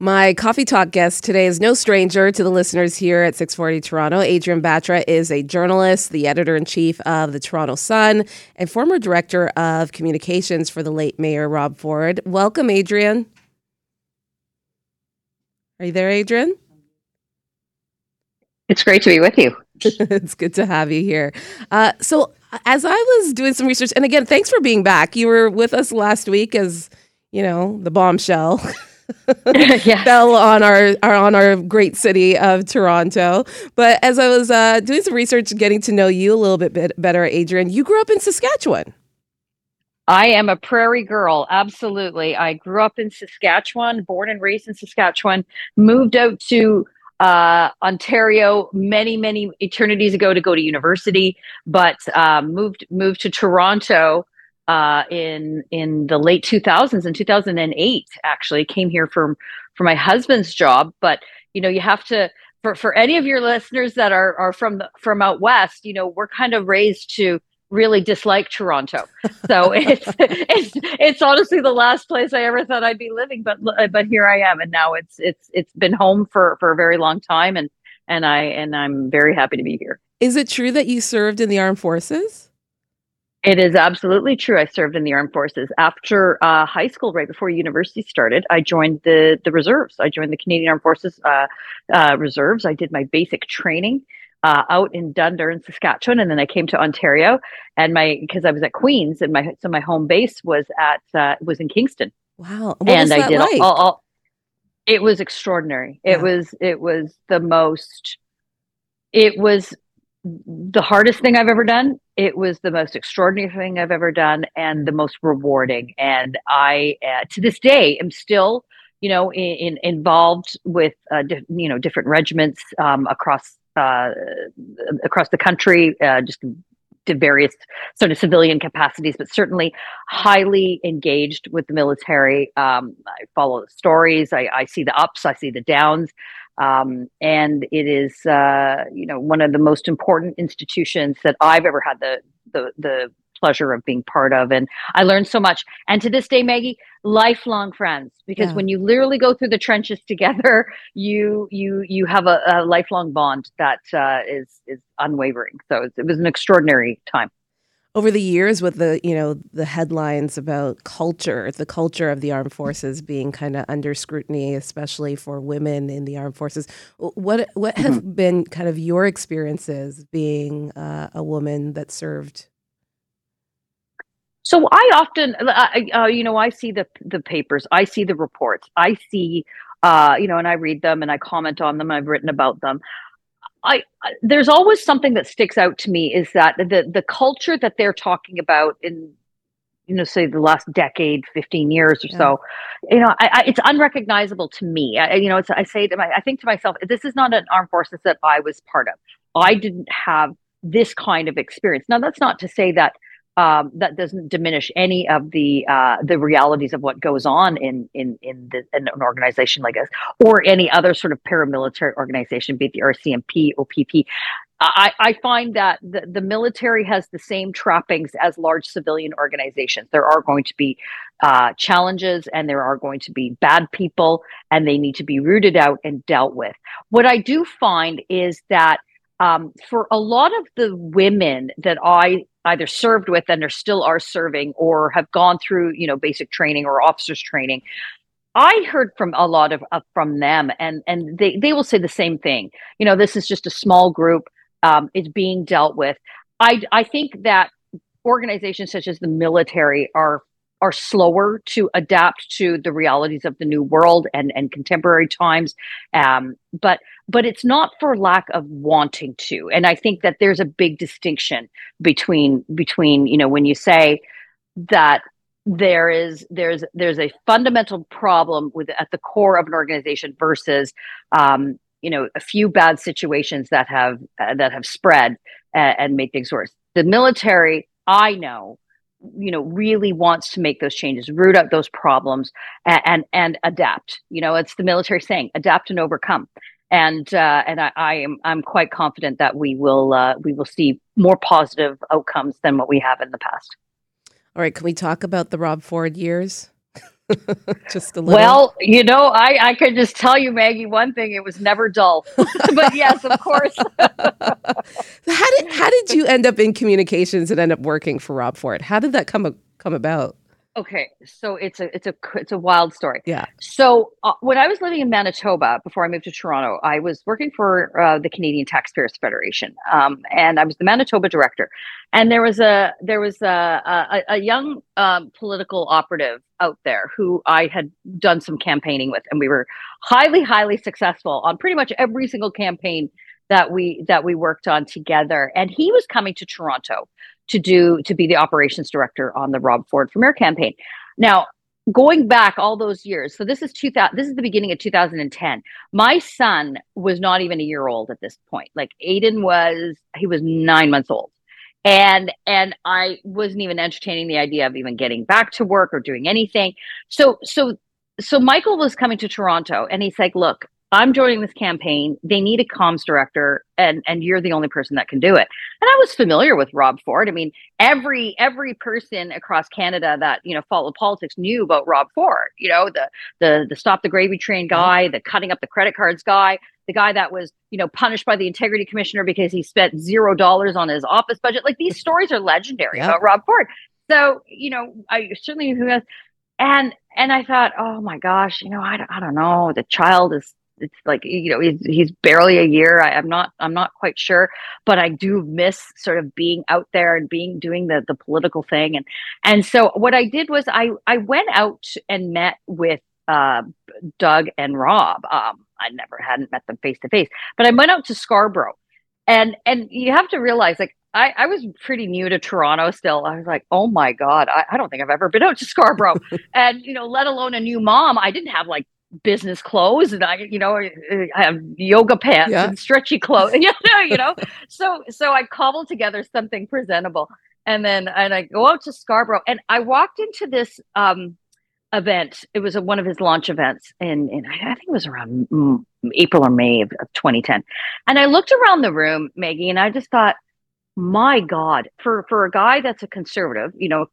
My coffee talk guest today is no stranger to the listeners here at 640 Toronto. Adrienne Batra is a journalist, the editor in chief of the Toronto Sun, and former director of communications for the late Mayor Rob Ford. Welcome, Adrienne. Are you there, Adrienne? It's great to be with you. it's good to have you here. Uh, so, as I was doing some research, and again, thanks for being back. You were with us last week as, you know, the bombshell. yeah. fell on our, our, on our great city of Toronto. But as I was uh, doing some research, getting to know you a little bit, bit better, Adrienne, you grew up in Saskatchewan. I am a prairie girl, absolutely. I grew up in Saskatchewan, born and raised in Saskatchewan, moved out to uh, Ontario many, many eternities ago to go to university, but um, moved moved to Toronto uh, in in the late 2000s in 2008 actually came here for for my husband's job but you know you have to for for any of your listeners that are are from the, from out west you know we're kind of raised to really dislike Toronto. So it's it's it's honestly the last place I ever thought I'd be living, but but here I am, and now it's it's it's been home for for a very long time, and and I and I'm very happy to be here. Is it true that you served in the armed forces? It is absolutely true. I served in the armed forces after uh, high school, right before university started. I joined the the reserves. I joined the Canadian Armed Forces uh, uh, reserves. I did my basic training uh, out in Dundurn in Saskatchewan, and then I came to Ontario. And my because I was at Queens, and my so my home base was at uh, was in Kingston. Wow! What and I did like? all, all, It was extraordinary. It was it was the most. It was the hardest thing I've ever done. It was the most extraordinary thing I've ever done and the most rewarding. And I, uh, to this day, am still, you know, in, in involved with, uh, di- you know, different regiments um, across uh, across the country, uh, just to various sort of civilian capacities, but certainly highly engaged with the military. Um, I follow the stories. I, I, see the ups. I see the downs. Um, and it is, uh, you know, one of the most important institutions that I've ever had the the the pleasure of being part of, and I learned so much. And to this day, Maggie, lifelong friends, because yeah. when you literally go through the trenches together, you you you have a, a lifelong bond that uh, is is unwavering. So it was an extraordinary time over the years with the you know the headlines about culture the culture of the armed forces being kind of under scrutiny especially for women in the armed forces. What what have mm-hmm. been kind of your experiences being uh, a woman that served? So i often uh, you know i see the the papers i see the reports i see uh, you know and i read them and i comment on them i've written about them I, there's always something that sticks out to me is that the the culture that they're talking about in you know say the last decade 15 years or yeah. so you know I, I, it's unrecognizable to me. I, you know I say to my I think to myself this is not an armed forces that I was part of. I didn't have this kind of experience. Now that's not to say that um, that doesn't diminish any of the uh, the realities of what goes on in in in, the, in, an organization like us or any other sort of paramilitary organization, be it the RCMP, or OPP. I, I find that the, the military has the same trappings as large civilian organizations. There are going to be uh, challenges and there are going to be bad people, and they need to be rooted out and dealt with. What I do find is that um, for a lot of the women that I either served with and are still are serving or have gone through you know basic training or officers training. I heard from a lot of uh, from them and and they they will say the same thing. You know this is just a small group um, it's being dealt with. I i think that organizations such as the military are are slower to adapt to the realities of the new world and, and contemporary times. Um, but but it's not for lack of wanting to. And I think that there's a big distinction between between, you know, when you say that there is there's there's a fundamental problem with at the core of an organization versus um, you know a few bad situations that have uh, that have spread uh, and made things worse. The military, I know, you know really wants to make those changes root out those problems and and, and adapt you know it's the military saying adapt and overcome and uh, and I, I, am I'm quite confident that we will uh, we will see more positive outcomes than what we have in the past. All right, can we talk about the Rob Ford years? just a little. Well, you know, I I could just tell you, Maggie, one thing: it was never dull. but yes, of course. how did how did you end up in communications and end up working for Rob Ford? How did that come come about? Okay, so it's a it's a it's a wild story. Yeah. So uh, when I was living in Manitoba before I moved to Toronto, I was working for uh, the Canadian Taxpayers Federation, um, and I was the Manitoba director. And there was a there was a a, a young um, political operative out there who I had done some campaigning with, and we were highly highly successful on pretty much every single campaign that we that we worked on together. And he was coming to Toronto to do to be the operations director on the Rob Ford for Mayor campaign. Now, going back all those years, so this is 2000 this is the beginning of 2010. My son was not even a year old at this point. Like Aiden was he was 9 months old. And and I wasn't even entertaining the idea of even getting back to work or doing anything. So so so Michael was coming to Toronto and he's like, "Look, I'm joining this campaign. They need a comms director, and and you're the only person that can do it. And I was familiar with Rob Ford. I mean, every every person across Canada that you know followed politics knew about Rob Ford. You know, the the the stop the gravy train mm-hmm. guy, the cutting up the credit cards guy, the guy that was you know punished by the integrity commissioner because he spent zero dollars on his office budget. Like these stories are legendary about Rob Ford. So you know, I certainly who has and and I thought, oh my gosh, you know, I, I don't know. The child is it's like you know he's, he's barely a year I, am not i'm not quite sure but i do miss sort of being out there and being doing the the political thing and and so what i did was i i went out and met with uh, doug and rob um, i never hadn't met them face to face but i went out to scarborough and and you have to realize like I, I was pretty new to Toronto still. I was like, oh my God, I, I don't think I've ever been out to Scarborough. and, you know, let alone a new mom. I didn't have like business clothes and I, you know, I have yoga pants yeah. and stretchy clothes, you know, you know. so so I cobbled together something presentable. And then and I go out to Scarborough and I walked into this um event. It was a, one of his launch events in, in I think it was around April or May of, of 2010. And I looked around the room, Maggie, and I just thought, my God, for for a guy that's a conservative, you know,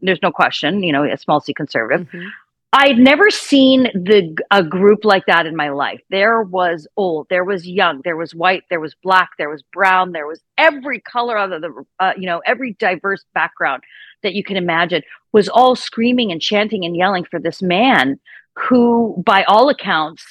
there's no question, you know, a small c conservative. Mm-hmm. I'd never seen the a group like that in my life. There was old, there was young, there was white, there was black, there was brown, there was every color of the, uh, you know, every diverse background that you can imagine was all screaming and chanting and yelling for this man who, by all accounts,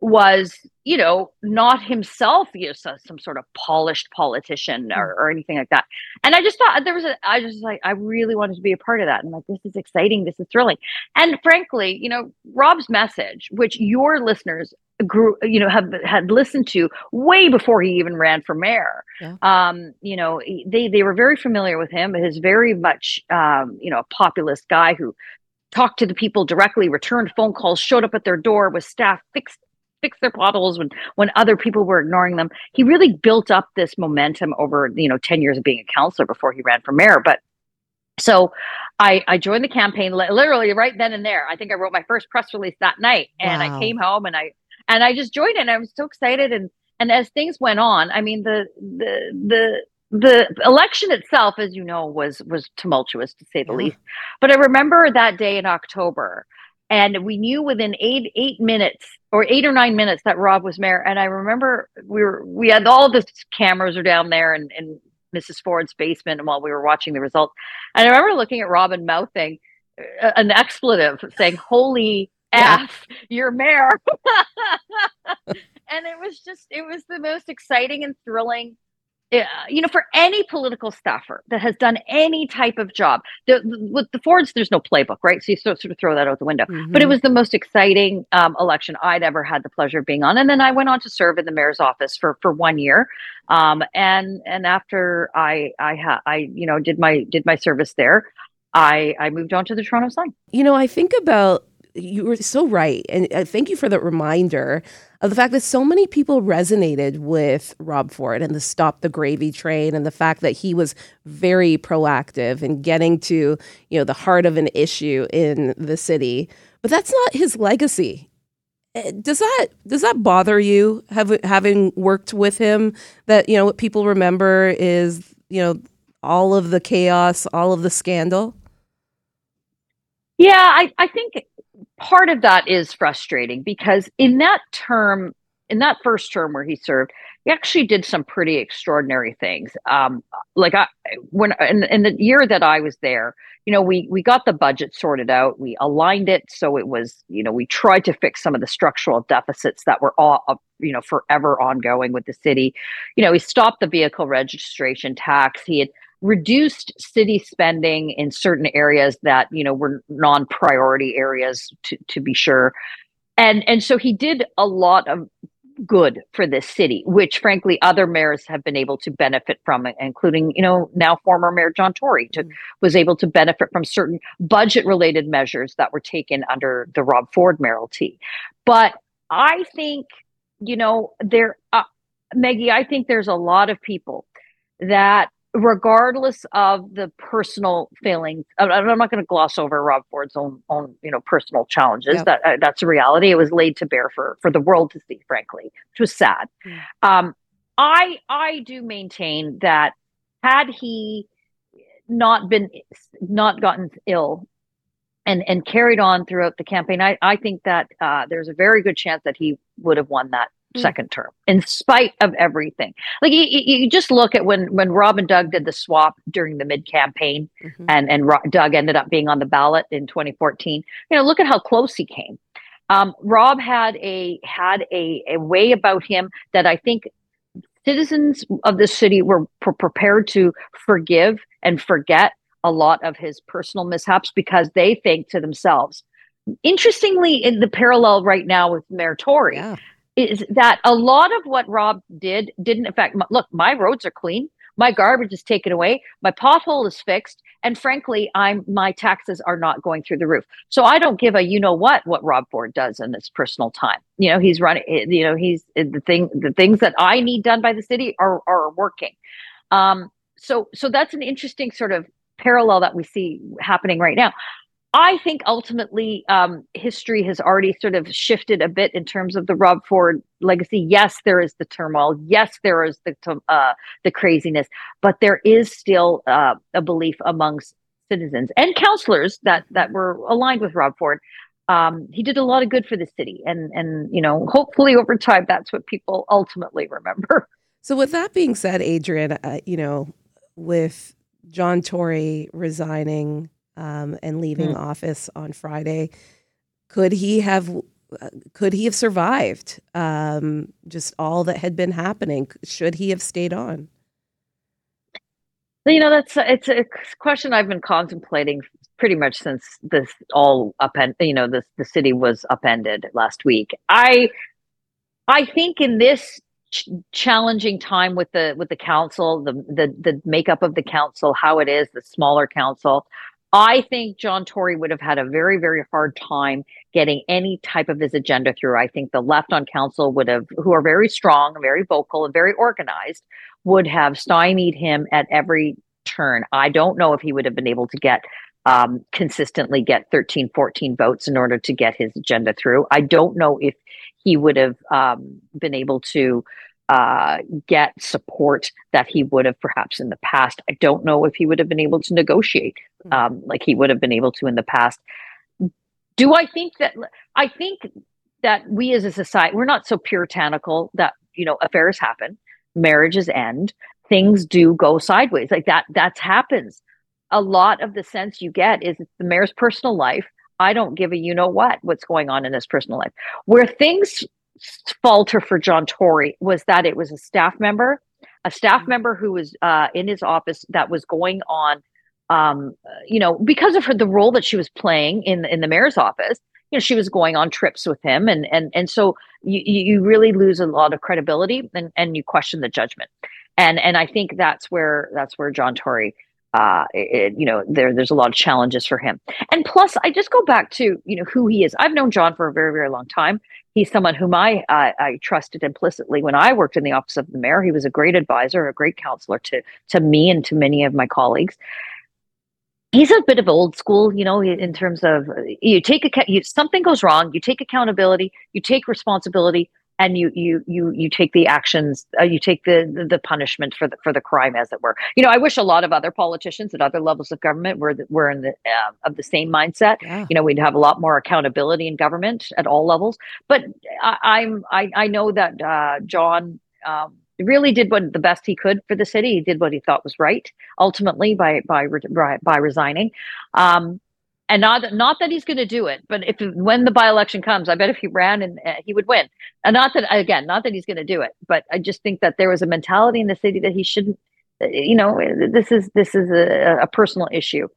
was you know not himself you know, some sort of polished politician hmm. or, or anything like that and i just thought there was a i just like i really wanted to be a part of that and like this is exciting this is thrilling and frankly you know rob's message which your listeners grew you know have had listened to way before he even ran for mayor yeah. um you know they they were very familiar with him He's very much um you know a populist guy who talked to the people directly returned phone calls showed up at their door with staff fixed fix their potholes when when other people were ignoring them. He really built up this momentum over you know ten years of being a councillor before he ran for mayor. But so I, I joined the campaign literally right then and there. I think I wrote my first press release that night, and wow. I came home and I and I just joined it. And I was so excited, and and as things went on, I mean the the the the election itself, as you know, was was tumultuous to say the yeah. least. But I remember that day in October and we knew within eight eight minutes or eight or nine minutes that Rob was mayor. And I remember we were we had all the cameras are down there in, in Mrs. Ford's basement, and while we were watching the results, and I remember looking at Rob and mouthing uh, an expletive, saying "Holy yeah. f, you're mayor!" and it was just it was the most exciting and thrilling you know, for any political staffer that has done any type of job, the, with the Fords, there's no playbook, right? So you sort of throw that out the window. Mm-hmm. But it mm-hmm. was the most exciting um, election I'd ever had the pleasure of being on. And then I went on to serve in the mayor's office for for one year. Um, and and after I I ha- I you know did my did my service there, I I moved on to the Toronto Sun. You know, I think about you were so right. And uh, thank you for the reminder of the fact that so many people resonated with Rob Ford and the Stop the Gravy train and the fact that he was very proactive in getting to, you know, the heart of an issue in the city. But that's not his legacy. Uh, does that does that bother you have, having worked with him that you know what people remember is you know all of the chaos all of the scandal Yeah, I, I think part of that is frustrating because in that term, in that first term where he served, he actually did some pretty extraordinary things. Um, like I, when in, in the year that I was there, you know, we we got the budget sorted out. We aligned it so it was, you know, we tried to fix some of the structural deficits that were all, uh, you know, forever ongoing with the city. You know, he stopped the vehicle registration tax. He had reduced city spending in certain areas that you know were non-priority areas to, to be sure and and so he did a lot of good for this city, which frankly other mayors have been able to benefit from, including, you know, now former Mayor John Tory to, mm-hmm. was able to benefit from certain budget related measures that were taken under the Rob Ford mayoralty. But I think, you know, there, uh, Maggie, I think there's a lot of people that regardless of the personal feelings i'm not going to gloss over rob ford's own own you know personal challenges yep. that uh, that's a reality it was laid to bear for for the world to see frankly which was sad mm. um i i do maintain that had he not been not gotten ill and and carried on throughout the campaign i i think that uh, there's a very good chance that he would have won that. Second term in spite of everything. Like you, you, just look at when when rob and doug did the swap during the mid campaign mm-hmm. and and Ro- doug ended up being on the ballot in 2014 you know look at how close he came. Um, rob had a had a, a way about him that i think citizens of the city were pre- prepared to forgive and forget a lot of his personal mishaps because they think to themselves interestingly in the parallel right now with mayor tory yeah is that a lot of what Rob did didn't affect. My, look, my roads are clean. My garbage is taken away. My pothole is fixed, and frankly, I'm my taxes are not going through the roof. So I don't give a you know what what Rob Ford does in his personal time. You know, he's running. Eh, you know, he's eh, the thing. The things that I need done by the city are are working. Um, so so that's an interesting sort of parallel that we see happening right now. I think ultimately um, history has already sort of shifted a bit in terms of the Rob Ford legacy. Yes, there is the turmoil. Yes, there is the uh, the craziness, but there is still uh, a belief amongst citizens and councillors that that were aligned with Rob Ford. Um, he did a lot of good for the city, and and you know, hopefully over time, that's what people ultimately remember. So, with that being said, Adrienne, uh, you know, with John Tory resigning um, and leaving mm. office on Friday. Could he have? Uh, could he have survived um, just all that had been happening? Should he have stayed on? You know, that's it's a question I've been contemplating pretty much since this all upend. You know, this the city was upended last week. I I think in this ch- challenging time with the with the council, the the the makeup of the council, how it is, the smaller council. I think John Tory would have had a very, very hard time getting any type of his agenda through. I think the left on council would have, who are very strong, very vocal, and very organized, would have stymied him at every turn. I don't know if he would have been able to get um, consistently get 13, 14 votes in order to get his agenda through. I don't know if he would have um, been able to uh, get support that he would have perhaps in the past. I don't know if he would have been able to negotiate hmm. um, like he would have been able to in the past. Do I think that? I think that we as a society, we're not so puritanical that you know affairs happen, marriages end, things do go sideways. Like that, that happens. A lot of the sense you get is it's the mayor's personal life. I don't give a you know what what's going on in his personal life. Where things falter for John Tory was that it was a staff member, a staff mm-hmm. member who was uh, in his office that was going on, um, you know, because of her the role that she was playing in in the mayor's office. You know, she was going on trips with him, and and and so you you really lose a lot of credibility, and and you question the judgment, and and I think that's where that's where John Tory uh, it, you know, there there's a lot of challenges for him. And plus, I just go back to you know who he is. I've known John for a very very long time he's someone whom I, I, I trusted implicitly when I worked in the office of the mayor. He was a great advisor, a great counselor to to me and to many of my colleagues. He's a bit of old school, you know, in terms of you take account. You, something goes wrong, you take accountability, you take responsibility, and you you you you take the actions uh, you take the, the, punishment for the for the crime as it were. You know i wish a lot of other politicians at other levels of government were were in the uh, of the same mindset. Yeah. you know we'd have a lot more accountability in government at all levels. But I, am I, I know that uh, john um, really did what the best he could for the city. He did what he thought was right ultimately by by by, by resigning. Um, and not not that he's going to do it, but if when the by election comes, I bet if he ran and uh, he would win. And not that again, not that he's going to do it, but I just think that there was a mentality in the city that he shouldn't. Uh, you know, this is this is a, a personal issue.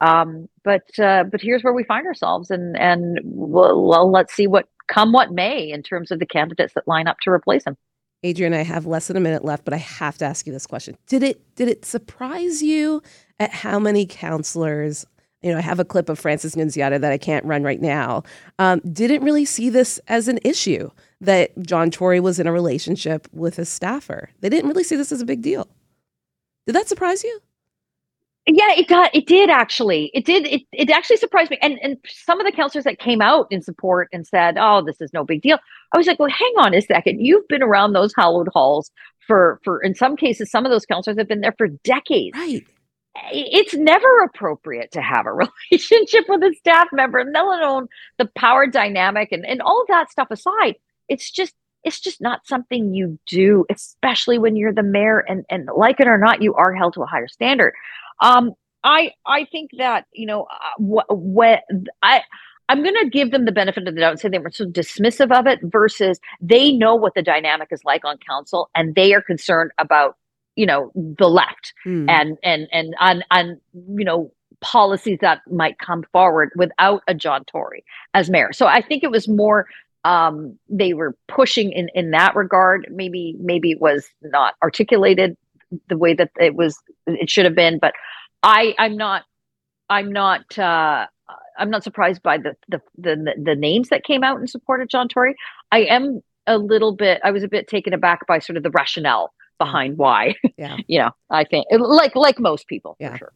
Um, but uh, but here's where we find ourselves, and and well, well, let's see what come what may in terms of the candidates that line up to replace him. Adrienne, I have less than a minute left, but I have to ask you this question: Did it did it surprise you at how many councillors you know, I have a clip of Frances Nunziata that I can't run right now, um, didn't really see this as an issue that John Tory was in a relationship with a staffer. They didn't really see this as a big deal. Did that surprise you? Yeah, it got it did actually. It did it it actually surprised me. And and some of the councillors that came out in support and said, "Oh, this is no big deal." I was like, "Well, hang on a second. You've been around those hallowed halls for for in some cases some of those councillors have been there for decades." Right it's never appropriate to have a relationship with a staff member, and let alone the power dynamic and, and all that stuff aside. It's just it's just not something you do, especially when you're the mayor and, and like it or not, you are held to a higher standard. Um, I I think that you know uh, what what I I'm going to give them the benefit of the doubt and say they were so dismissive of it versus they know what the dynamic is like on council and they are concerned about you know the left mm. and and and on on you know policies that might come forward without a John Tory as mayor. So I think it was more um, they were pushing in in that regard. Maybe maybe it was not articulated the way that it was it should have been. But I I'm not I'm not uh, I'm not surprised by the, the the the names that came out in support of John Tory. I am a little bit I was a bit taken aback by sort of the rationale behind why. Yeah. you know, I think like like most people yeah. for sure.